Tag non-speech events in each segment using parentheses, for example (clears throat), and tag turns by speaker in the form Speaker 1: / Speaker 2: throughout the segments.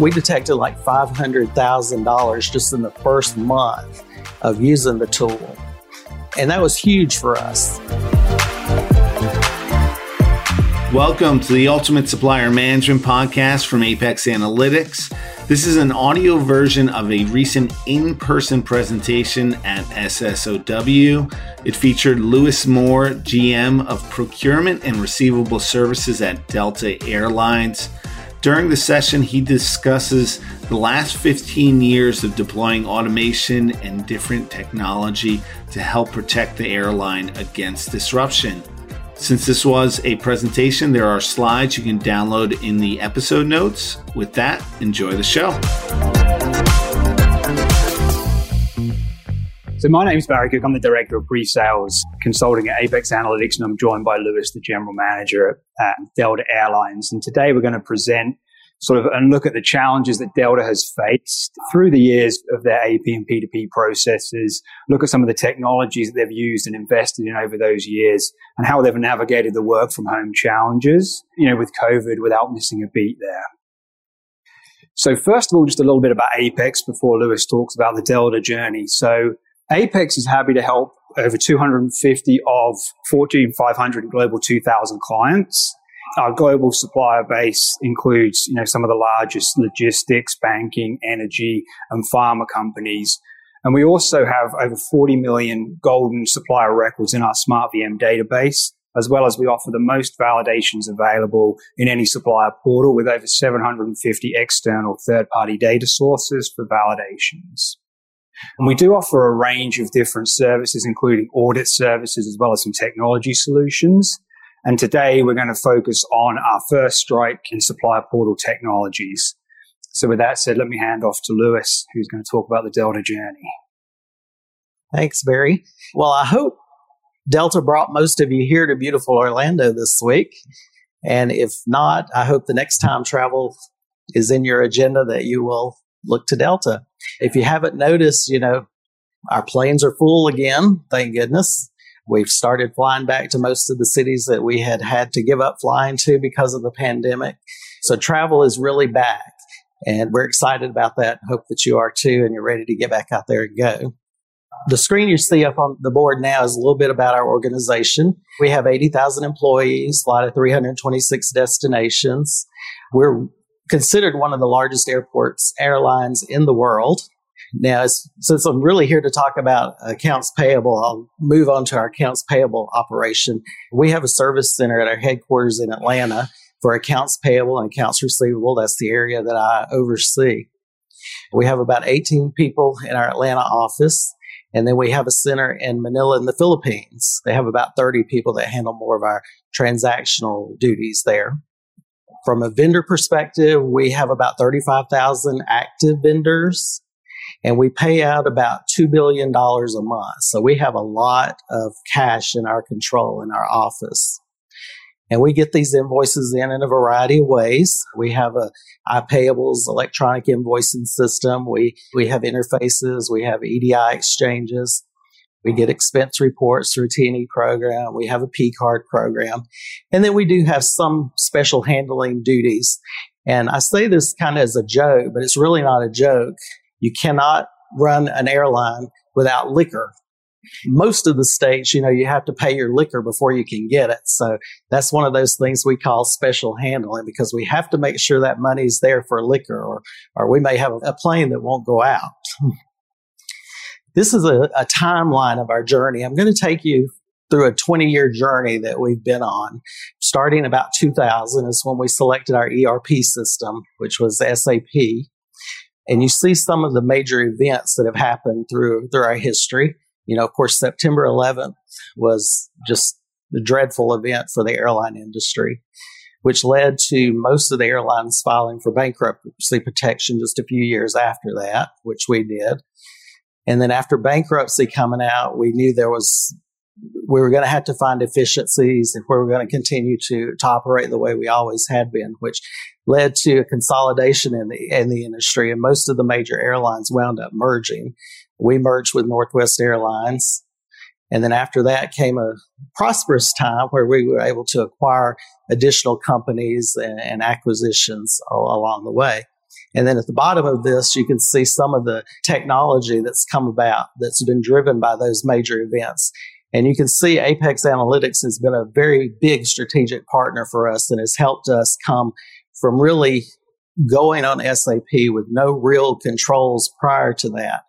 Speaker 1: we detected like $500,000 just in the first month of using the tool. And that was huge for us.
Speaker 2: Welcome to the Ultimate Supplier Management Podcast from Apex Analytics. This is an audio version of a recent in person presentation at SSOW. It featured Lewis Moore, GM of Procurement and Receivable Services at Delta Airlines. During the session, he discusses the last 15 years of deploying automation and different technology to help protect the airline against disruption. Since this was a presentation, there are slides you can download in the episode notes. With that, enjoy the show.
Speaker 3: So my name is Barry Cook. I'm the Director of Pre-Sales Consulting at Apex Analytics, and I'm joined by Lewis, the General Manager at Delta Airlines. And today we're going to present sort of and look at the challenges that Delta has faced through the years of their AP and P2P processes, look at some of the technologies that they've used and invested in over those years and how they've navigated the work from home challenges, you know, with COVID without missing a beat there. So first of all, just a little bit about Apex before Lewis talks about the Delta journey. So Apex is happy to help over 250 of Fortune 500 Global 2000 clients our global supplier base includes, you know, some of the largest logistics, banking, energy, and pharma companies. And we also have over 40 million golden supplier records in our Smart VM database, as well as we offer the most validations available in any supplier portal with over 750 external third party data sources for validations. And we do offer a range of different services, including audit services as well as some technology solutions. And today we're going to focus on our first strike in supplier portal technologies. So with that said, let me hand off to Lewis, who's going to talk about the Delta journey.
Speaker 1: Thanks, Barry. Well, I hope Delta brought most of you here to beautiful Orlando this week. And if not, I hope the next time travel is in your agenda that you will look to Delta. If you haven't noticed, you know, our planes are full again, thank goodness. We've started flying back to most of the cities that we had had to give up flying to because of the pandemic. So travel is really back and we're excited about that. Hope that you are too and you're ready to get back out there and go. The screen you see up on the board now is a little bit about our organization. We have 80,000 employees, fly to 326 destinations. We're considered one of the largest airports airlines in the world. Now, since I'm really here to talk about accounts payable, I'll move on to our accounts payable operation. We have a service center at our headquarters in Atlanta for accounts payable and accounts receivable. That's the area that I oversee. We have about 18 people in our Atlanta office. And then we have a center in Manila in the Philippines. They have about 30 people that handle more of our transactional duties there. From a vendor perspective, we have about 35,000 active vendors and we pay out about $2 billion a month. So we have a lot of cash in our control in our office. And we get these invoices in in a variety of ways. We have a iPayables electronic invoicing system. We, we have interfaces. We have EDI exchanges. We get expense reports through T&E program. We have a P card program. And then we do have some special handling duties. And I say this kind of as a joke, but it's really not a joke. You cannot run an airline without liquor. Most of the states, you know, you have to pay your liquor before you can get it. So that's one of those things we call special handling because we have to make sure that money's there for liquor or, or we may have a plane that won't go out. (laughs) this is a, a timeline of our journey. I'm going to take you through a 20 year journey that we've been on. Starting about 2000 is when we selected our ERP system, which was SAP and you see some of the major events that have happened through through our history. You know, of course, September 11th was just the dreadful event for the airline industry, which led to most of the airlines filing for bankruptcy protection just a few years after that, which we did. And then after bankruptcy coming out, we knew there was we were going to have to find efficiencies if we were going to continue to, to operate the way we always had been, which led to a consolidation in the in the industry. And most of the major airlines wound up merging. We merged with Northwest Airlines. And then after that came a prosperous time where we were able to acquire additional companies and, and acquisitions all, along the way. And then at the bottom of this, you can see some of the technology that's come about that's been driven by those major events. And you can see Apex Analytics has been a very big strategic partner for us and has helped us come from really going on SAP with no real controls prior to that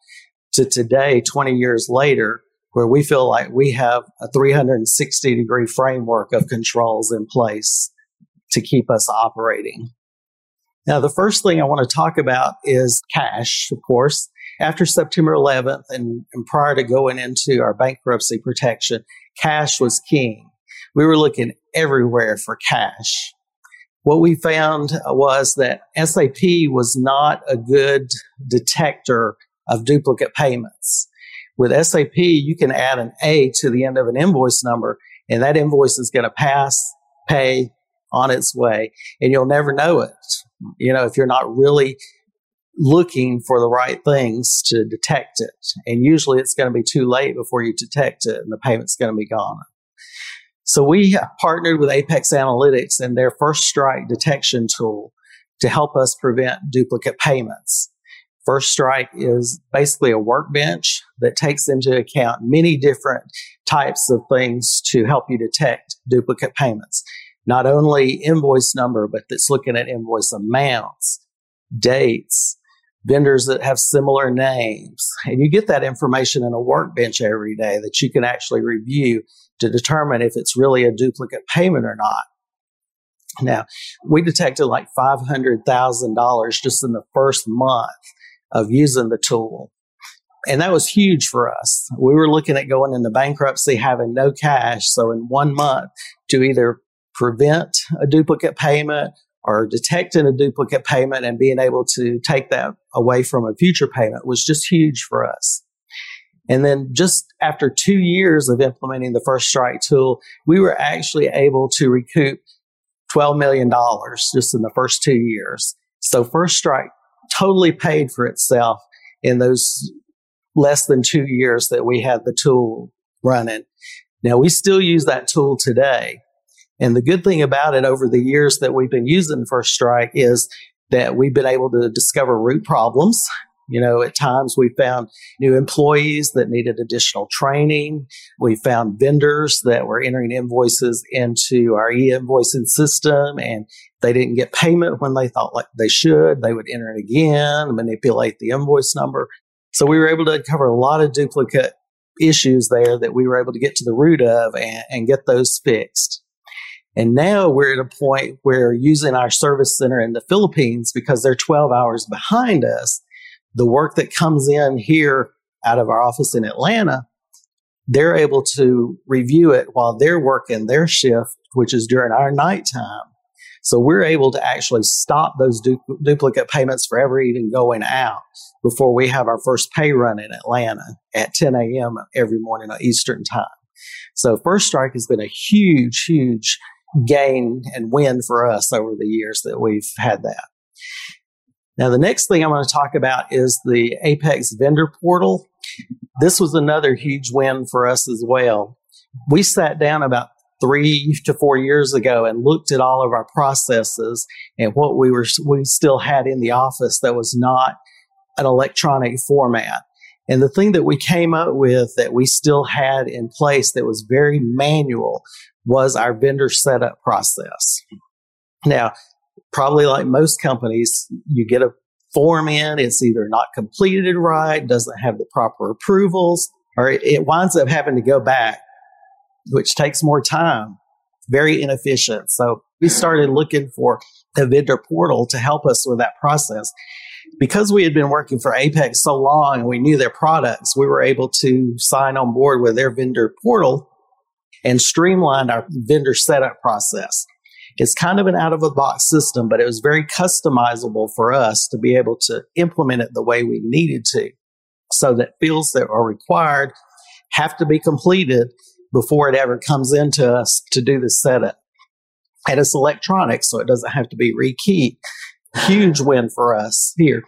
Speaker 1: to today, 20 years later, where we feel like we have a 360 degree framework of controls in place to keep us operating. Now, the first thing I want to talk about is cash, of course. After September 11th and, and prior to going into our bankruptcy protection, cash was king. We were looking everywhere for cash. What we found was that SAP was not a good detector of duplicate payments. With SAP, you can add an A to the end of an invoice number, and that invoice is going to pass, pay on its way, and you'll never know it. You know, if you're not really looking for the right things to detect it. And usually it's going to be too late before you detect it and the payment's going to be gone. So we partnered with Apex Analytics and their first strike detection tool to help us prevent duplicate payments. First Strike is basically a workbench that takes into account many different types of things to help you detect duplicate payments. Not only invoice number, but it's looking at invoice amounts, dates, vendors that have similar names. And you get that information in a workbench every day that you can actually review to determine if it's really a duplicate payment or not. Now, we detected like $500,000 just in the first month of using the tool. And that was huge for us. We were looking at going into bankruptcy, having no cash. So in one month to either prevent a duplicate payment or detecting a duplicate payment and being able to take that away from a future payment was just huge for us. And then just after two years of implementing the first strike tool, we were actually able to recoup $12 million just in the first two years. So first strike totally paid for itself in those less than two years that we had the tool running. Now we still use that tool today. And the good thing about it over the years that we've been using First Strike is that we've been able to discover root problems. You know, at times we found new employees that needed additional training. We found vendors that were entering invoices into our e-invoicing system and they didn't get payment when they thought like they should. They would enter it again, manipulate the invoice number. So we were able to uncover a lot of duplicate issues there that we were able to get to the root of and, and get those fixed. And now we're at a point where using our service center in the Philippines, because they're 12 hours behind us, the work that comes in here out of our office in Atlanta, they're able to review it while they're working their shift, which is during our nighttime. So we're able to actually stop those du- duplicate payments forever even going out before we have our first pay run in Atlanta at 10 a.m. every morning on Eastern time. So First Strike has been a huge, huge gain and win for us over the years that we've had that. Now, the next thing I'm going to talk about is the Apex vendor portal. This was another huge win for us as well. We sat down about three to four years ago and looked at all of our processes and what we were we still had in the office that was not an electronic format. And the thing that we came up with that we still had in place that was very manual was our vendor setup process. Now, probably like most companies, you get a form in, it's either not completed right, doesn't have the proper approvals, or it winds up having to go back, which takes more time, very inefficient. So we started looking for a vendor portal to help us with that process. Because we had been working for Apex so long and we knew their products, we were able to sign on board with their vendor portal and streamline our vendor setup process. It's kind of an out of the box system, but it was very customizable for us to be able to implement it the way we needed to. So that fields that are required have to be completed before it ever comes into us to do the setup. And it's electronic, so it doesn't have to be rekeyed. Huge win for us here.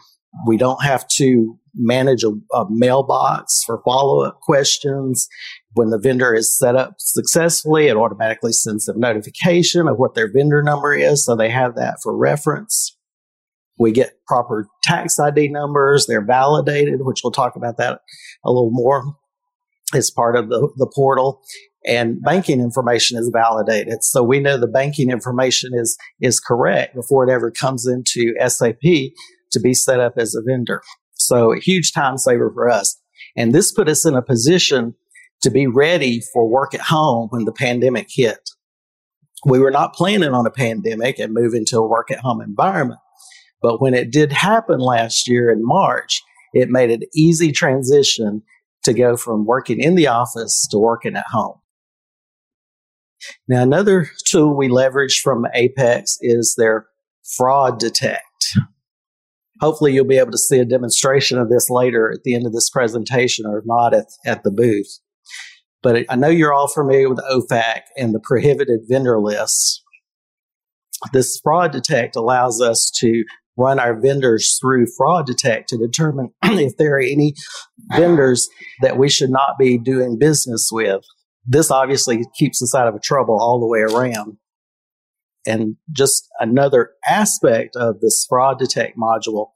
Speaker 1: We don't have to manage a, a mailbox for follow up questions. When the vendor is set up successfully, it automatically sends a notification of what their vendor number is. So they have that for reference. We get proper tax ID numbers. They're validated, which we'll talk about that a little more as part of the, the portal. And banking information is validated. So we know the banking information is, is correct before it ever comes into SAP to be set up as a vendor. So a huge time saver for us. And this put us in a position to be ready for work at home when the pandemic hit. We were not planning on a pandemic and moving to a work at home environment. But when it did happen last year in March, it made an easy transition to go from working in the office to working at home. Now, another tool we leverage from Apex is their fraud detect. Hopefully, you'll be able to see a demonstration of this later at the end of this presentation or not at, at the booth. But I know you're all familiar with OFAC and the prohibited vendor list. This fraud detect allows us to run our vendors through fraud detect to determine (clears throat) if there are any vendors that we should not be doing business with. This obviously keeps us out of trouble all the way around. And just another aspect of this fraud detect module,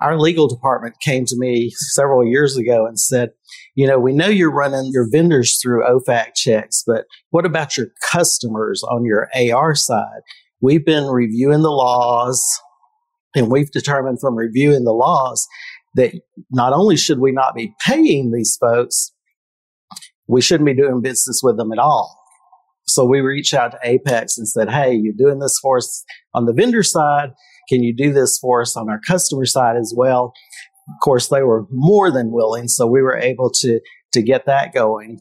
Speaker 1: our legal department came to me several years ago and said, you know, we know you're running your vendors through OFAC checks, but what about your customers on your AR side? We've been reviewing the laws and we've determined from reviewing the laws that not only should we not be paying these folks, we shouldn't be doing business with them at all. So we reached out to Apex and said, Hey, you're doing this for us on the vendor side. Can you do this for us on our customer side as well? Of course, they were more than willing. So we were able to, to get that going.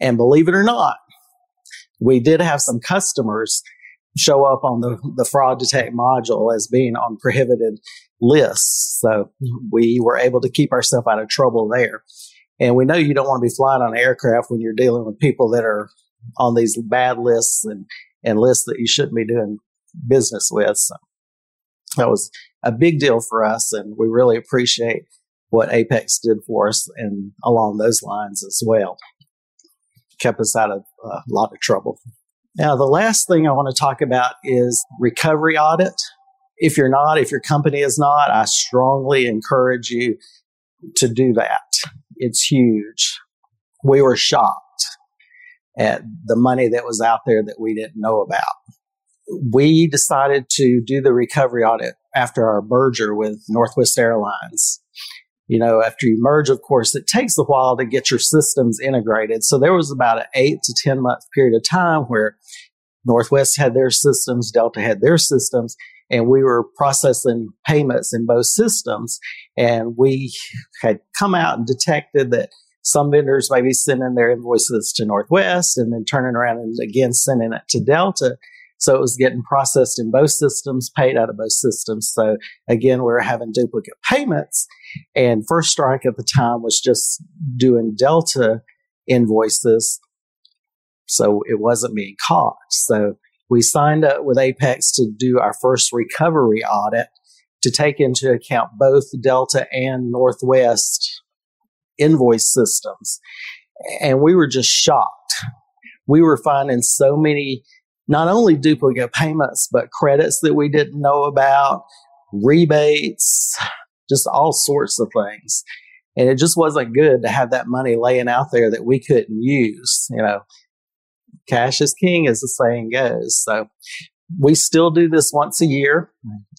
Speaker 1: And believe it or not, we did have some customers show up on the, the fraud detect module as being on prohibited lists. So we were able to keep ourselves out of trouble there. And we know you don't want to be flying on aircraft when you're dealing with people that are on these bad lists and, and lists that you shouldn't be doing business with. So that was a big deal for us. And we really appreciate what Apex did for us and along those lines as well. Kept us out of uh, a lot of trouble. Now, the last thing I want to talk about is recovery audit. If you're not, if your company is not, I strongly encourage you to do that. It's huge. We were shocked at the money that was out there that we didn't know about. We decided to do the recovery audit after our merger with Northwest Airlines you know, after you merge, of course, it takes a while to get your systems integrated. So there was about an eight to 10 month period of time where Northwest had their systems, Delta had their systems, and we were processing payments in both systems. And we had come out and detected that some vendors may be sending their invoices to Northwest and then turning around and again sending it to Delta. So it was getting processed in both systems, paid out of both systems. So again, we were having duplicate payments. And First Strike at the time was just doing Delta invoices. So it wasn't being caught. So we signed up with Apex to do our first recovery audit to take into account both Delta and Northwest invoice systems. And we were just shocked. We were finding so many not only duplicate payments, but credits that we didn't know about, rebates, just all sorts of things. And it just wasn't good to have that money laying out there that we couldn't use. You know, cash is king, as the saying goes. So we still do this once a year.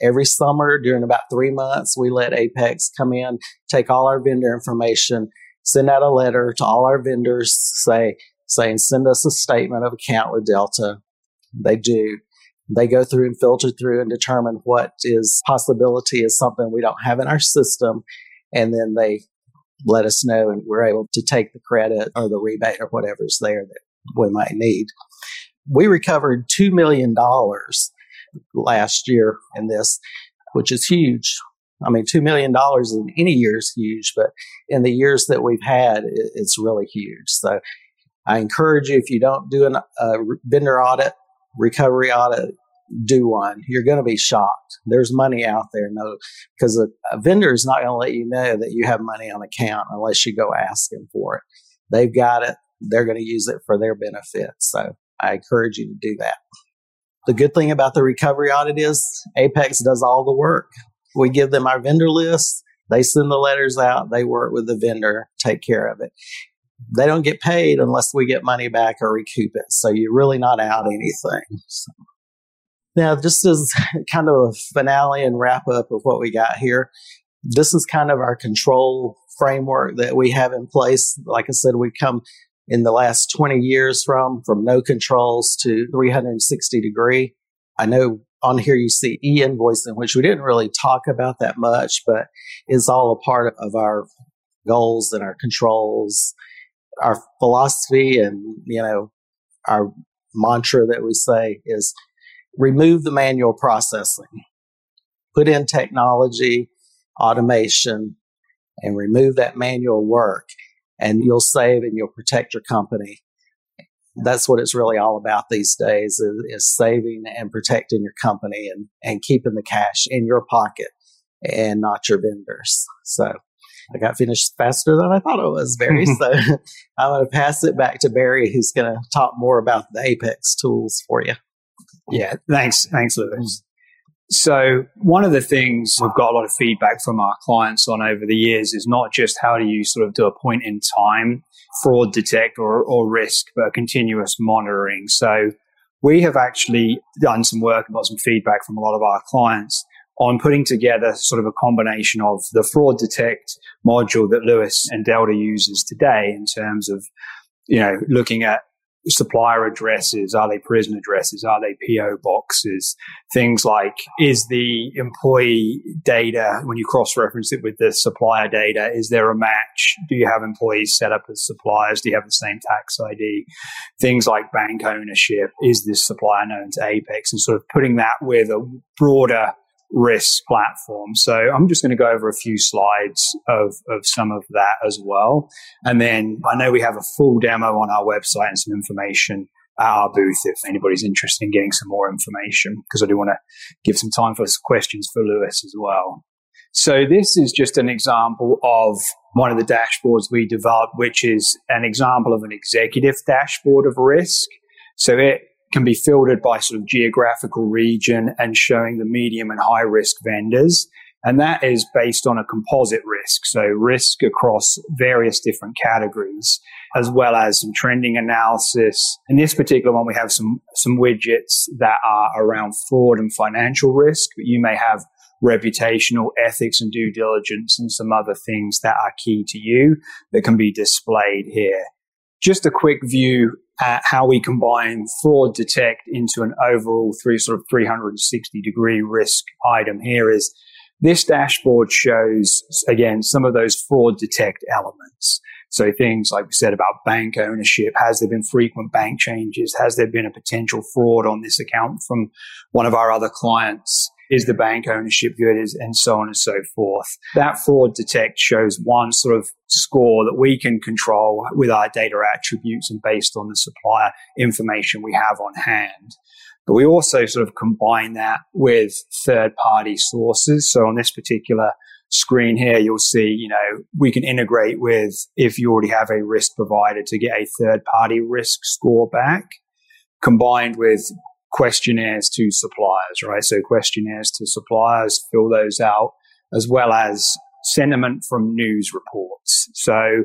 Speaker 1: Every summer, during about three months, we let Apex come in, take all our vendor information, send out a letter to all our vendors, say, saying, send us a statement of account with Delta. They do. They go through and filter through and determine what is possibility is something we don't have in our system. And then they let us know and we're able to take the credit or the rebate or whatever's there that we might need. We recovered $2 million last year in this, which is huge. I mean, $2 million in any year is huge, but in the years that we've had, it's really huge. So I encourage you, if you don't do a vendor audit, recovery audit, do one. You're going to be shocked. There's money out there, no, because a, a vendor is not going to let you know that you have money on account unless you go ask them for it. They've got it. They're going to use it for their benefit. So I encourage you to do that. The good thing about the recovery audit is Apex does all the work. We give them our vendor list. They send the letters out. They work with the vendor, take care of it. They don't get paid unless we get money back or recoup it. So you're really not out anything. So. Now, just as (laughs) kind of a finale and wrap up of what we got here, this is kind of our control framework that we have in place. Like I said, we come in the last 20 years from from no controls to 360 degree. I know on here you see e-invoicing, which we didn't really talk about that much, but is all a part of our goals and our controls, our philosophy, and you know our mantra that we say is remove the manual processing, put in technology, automation, and remove that manual work, and you'll save and you'll protect your company that's what it's really all about these days is, is, saving and protecting your company and, and keeping the cash in your pocket and not your vendors. So I got finished faster than I thought it was, Barry. (laughs) so (laughs) I'm going to pass it back to Barry, who's going to talk more about the Apex tools for you.
Speaker 3: Yeah, thanks. Thanks, Lewis. So one of the things we've got a lot of feedback from our clients on over the years is not just how do you sort of do a point in time fraud detect or, or risk, but continuous monitoring. So we have actually done some work and got some feedback from a lot of our clients on putting together sort of a combination of the fraud detect module that Lewis and Delta uses today in terms of, you know, looking at supplier addresses? Are they prison addresses? Are they PO boxes? Things like, is the employee data, when you cross reference it with the supplier data, is there a match? Do you have employees set up as suppliers? Do you have the same tax ID? Things like bank ownership. Is this supplier known to Apex? And sort of putting that with a broader risk platform. So I'm just going to go over a few slides of, of some of that as well. And then I know we have a full demo on our website and some information at our booth if anybody's interested in getting some more information, because I do want to give some time for questions for Lewis as well. So this is just an example of one of the dashboards we developed, which is an example of an executive dashboard of risk. So it can be filtered by sort of geographical region and showing the medium and high risk vendors. And that is based on a composite risk. So risk across various different categories, as well as some trending analysis. In this particular one, we have some, some widgets that are around fraud and financial risk, but you may have reputational ethics and due diligence and some other things that are key to you that can be displayed here. Just a quick view at how we combine fraud detect into an overall three sort of 360 degree risk item here is this dashboard shows again some of those fraud detect elements. So things like we said about bank ownership, has there been frequent bank changes? Has there been a potential fraud on this account from one of our other clients? Is the bank ownership good? and so on and so forth. That fraud detect shows one sort of score that we can control with our data attributes and based on the supplier information we have on hand. But we also sort of combine that with third party sources. So on this particular screen here, you'll see, you know, we can integrate with if you already have a risk provider to get a third party risk score back combined with questionnaires to suppliers, right? So questionnaires to suppliers, fill those out, as well as sentiment from news reports. So,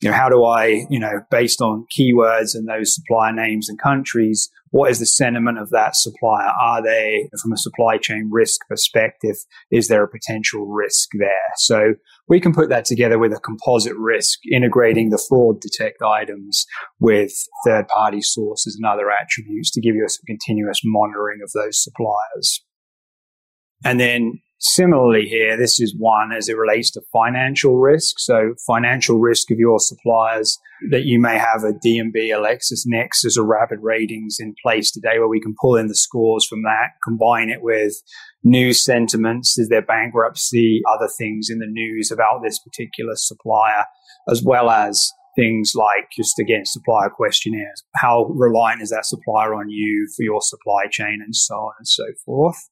Speaker 3: you know, how do I, you know, based on keywords and those supplier names and countries, what is the sentiment of that supplier? Are they, from a supply chain risk perspective, is there a potential risk there? So we can put that together with a composite risk, integrating the fraud detect items with third party sources and other attributes to give you a continuous monitoring of those suppliers. And then Similarly, here, this is one as it relates to financial risk. So, financial risk of your suppliers that you may have a D&B, a LexisNexis, or Rapid Ratings in place today where we can pull in the scores from that, combine it with news sentiments. Is there bankruptcy, other things in the news about this particular supplier, as well as things like just again supplier questionnaires. How reliant is that supplier on you for your supply chain and so on and so forth.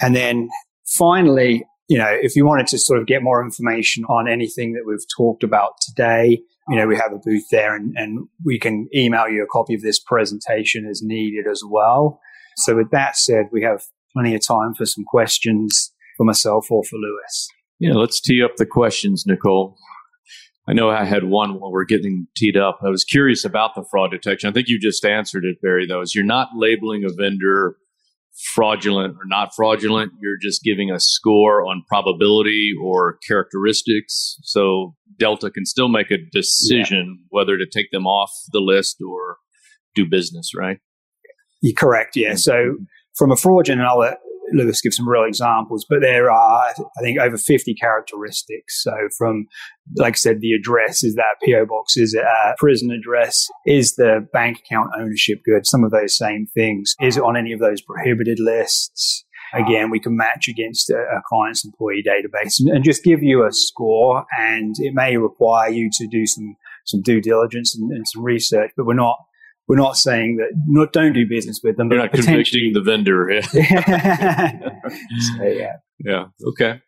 Speaker 3: And then finally, you know, if you wanted to sort of get more information on anything that we've talked about today, you know, we have a booth there and, and we can email you a copy of this presentation as needed as well. So with that said, we have plenty of time for some questions for myself or for Lewis.
Speaker 4: Yeah, let's tee up the questions, Nicole. I know I had one while we're getting teed up. I was curious about the fraud detection. I think you just answered it, Barry, though, is you're not labeling a vendor fraudulent or not fraudulent. You're just giving a score on probability or characteristics. So Delta can still make a decision yeah. whether to take them off the list or do business, right?
Speaker 3: You're correct. Yeah. Mm-hmm. So from a fraudulent, and I'll let Lewis give some real examples, but there are, I think, over 50 characteristics. So from, like I said, the address is that PO box, is it a prison address? Is the bank account ownership good? Some of those same things. Is it on any of those prohibited lists? Again, we can match against a, a client's employee database and, and just give you a score. And it may require you to do some some due diligence and, and, some research, but we're not we're not saying that not don't do business with them.
Speaker 4: You're not convicting the vendor.
Speaker 3: Yeah. (laughs) so, yeah.
Speaker 4: Yeah. Okay.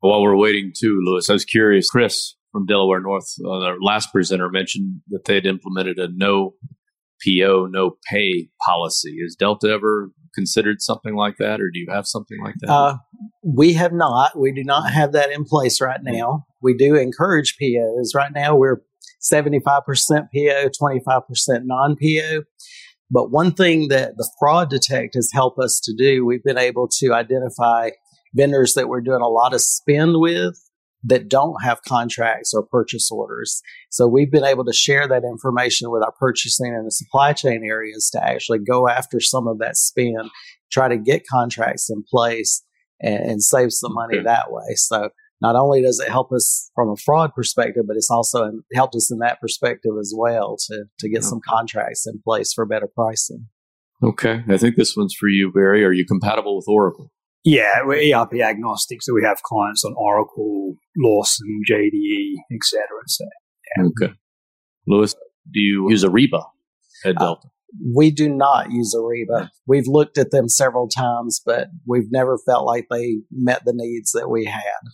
Speaker 4: While we're waiting too, Lewis, I was curious. Chris from Delaware North, uh, our last presenter mentioned that they had implemented a no PO, no pay policy. Has Delta ever considered something like that, or do you have something like that? Uh,
Speaker 1: we have not. We do not have that in place right now. We do encourage POs. Right now, we're 75% PO, 25% non PO. But one thing that the fraud detect has helped us to do, we've been able to identify vendors that we're doing a lot of spend with that don't have contracts or purchase orders. So we've been able to share that information with our purchasing and the supply chain areas to actually go after some of that spend, try to get contracts in place and, and save some money okay. that way. So not only does it help us from a fraud perspective, but it's also helped us in that perspective as well to, to get okay. some contracts in place for better pricing.
Speaker 4: Okay. I think this one's for you, Barry. Are you compatible with Oracle?
Speaker 3: Yeah, we're ERP agnostic, so we have clients on Oracle, Lawson, JDE, etc. So,
Speaker 4: yeah. Okay. Lewis, do you use Ariba at uh, Delta? Uh,
Speaker 1: we do not use Ariba. We've looked at them several times, but we've never felt like they met the needs that we had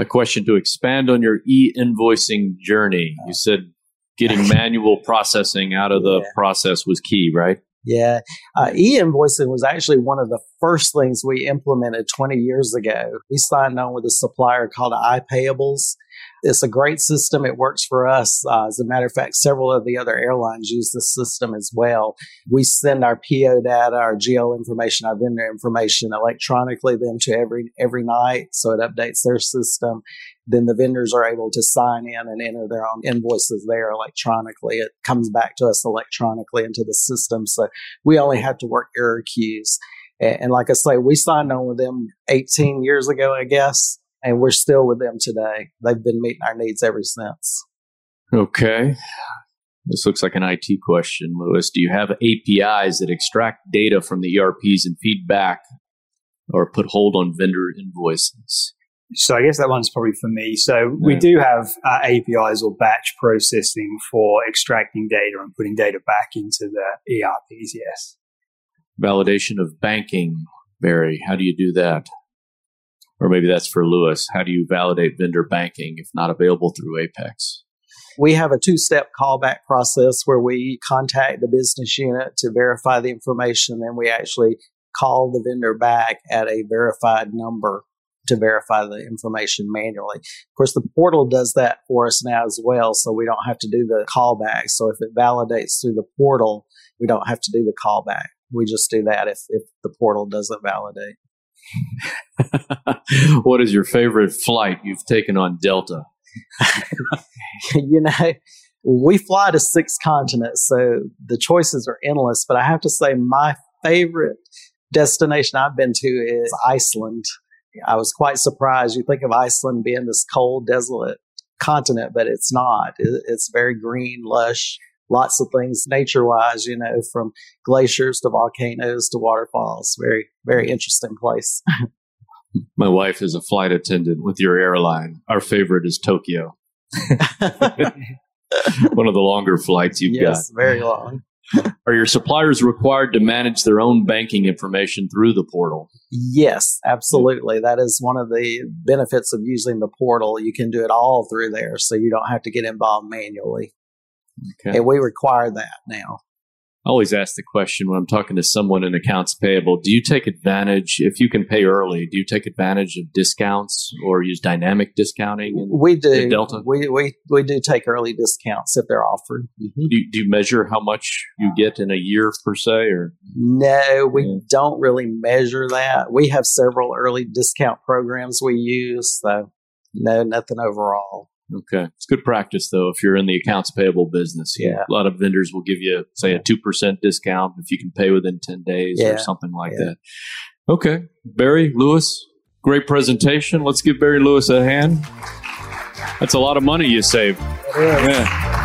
Speaker 4: a question to expand on your e-invoicing journey. You said getting (laughs) manual processing out of the yeah. process was key, right?
Speaker 1: Yeah. Uh, e invoicing was actually one of the first things we implemented 20 years ago. We signed on with a supplier called iPayables. It's a great system. It works for us. Uh, as a matter of fact, several of the other airlines use this system as well. We send our PO data, our GL information, our vendor information electronically then to every every night, so it updates their system. Then the vendors are able to sign in and enter their own invoices there electronically. It comes back to us electronically into the system, so we only have to work error queues. And, and like I say, we signed on with them 18 years ago, I guess and we're still with them today. They've been meeting our needs ever since.
Speaker 4: Okay. This looks like an IT question, Lewis. Do you have APIs that extract data from the ERPs and feedback or put hold on vendor invoices?
Speaker 3: So I guess that one's probably for me. So we do have uh, APIs or batch processing for extracting data and putting data back into the ERPs. Yes.
Speaker 4: Validation of banking, Barry. How do you do that? or maybe that's for Lewis. How do you validate vendor banking if not available through Apex?
Speaker 1: We have a two step callback process where we contact the business unit to verify the information. Then we actually call the vendor back at a verified number to verify the information manually. Of course, the portal does that for us now as well, so we don't have to do the callback. So if it validates through the portal, we don't have to do the callback. We just do that if, if the portal doesn't validate. (laughs)
Speaker 4: what is your favorite flight you've taken on Delta? (laughs)
Speaker 1: you know, we fly to six continents, so the choices are endless. But I have to say, my favorite destination I've been to is Iceland. I was quite surprised. You think of Iceland being this cold, desolate continent, but it's not. It's very green, lush, lots of things nature wise, you know, from glaciers to volcanoes to waterfalls. Very, very interesting place. (laughs)
Speaker 4: My wife is a flight attendant with your airline. Our favorite is Tokyo. (laughs) One of the longer flights you've yes,
Speaker 1: got. Yes, very long. (laughs)
Speaker 4: Are your suppliers required to manage their own banking information through the portal?
Speaker 1: Yes, absolutely. That is one of the benefits of using the portal. You can do it all through there, so you don't have to get involved manually. Okay. And we require that now.
Speaker 4: I always ask the question when I'm talking to someone in accounts payable do you take advantage, if you can pay early, do you take advantage of discounts or use dynamic discounting?
Speaker 1: We do.
Speaker 4: Delta?
Speaker 1: We, we, we do take early discounts if they're offered. Mm-hmm.
Speaker 4: Do, you, do you measure how much you get in a year per se? Or
Speaker 1: No, we
Speaker 4: Yeah.
Speaker 1: don't really measure that. We have several early discount programs we use, so no, nothing overall.
Speaker 4: Okay. It's good practice, though, if you're in the accounts payable business.
Speaker 1: Yeah.
Speaker 4: A lot of vendors will give you, say, a 2% discount if you can pay within 10 days
Speaker 1: Yeah.
Speaker 4: or something like
Speaker 1: Yeah.
Speaker 4: that. Okay. Barry, Lewis, great presentation. Let's give Barry Lewis a hand. That's a lot of money you saved. Yeah.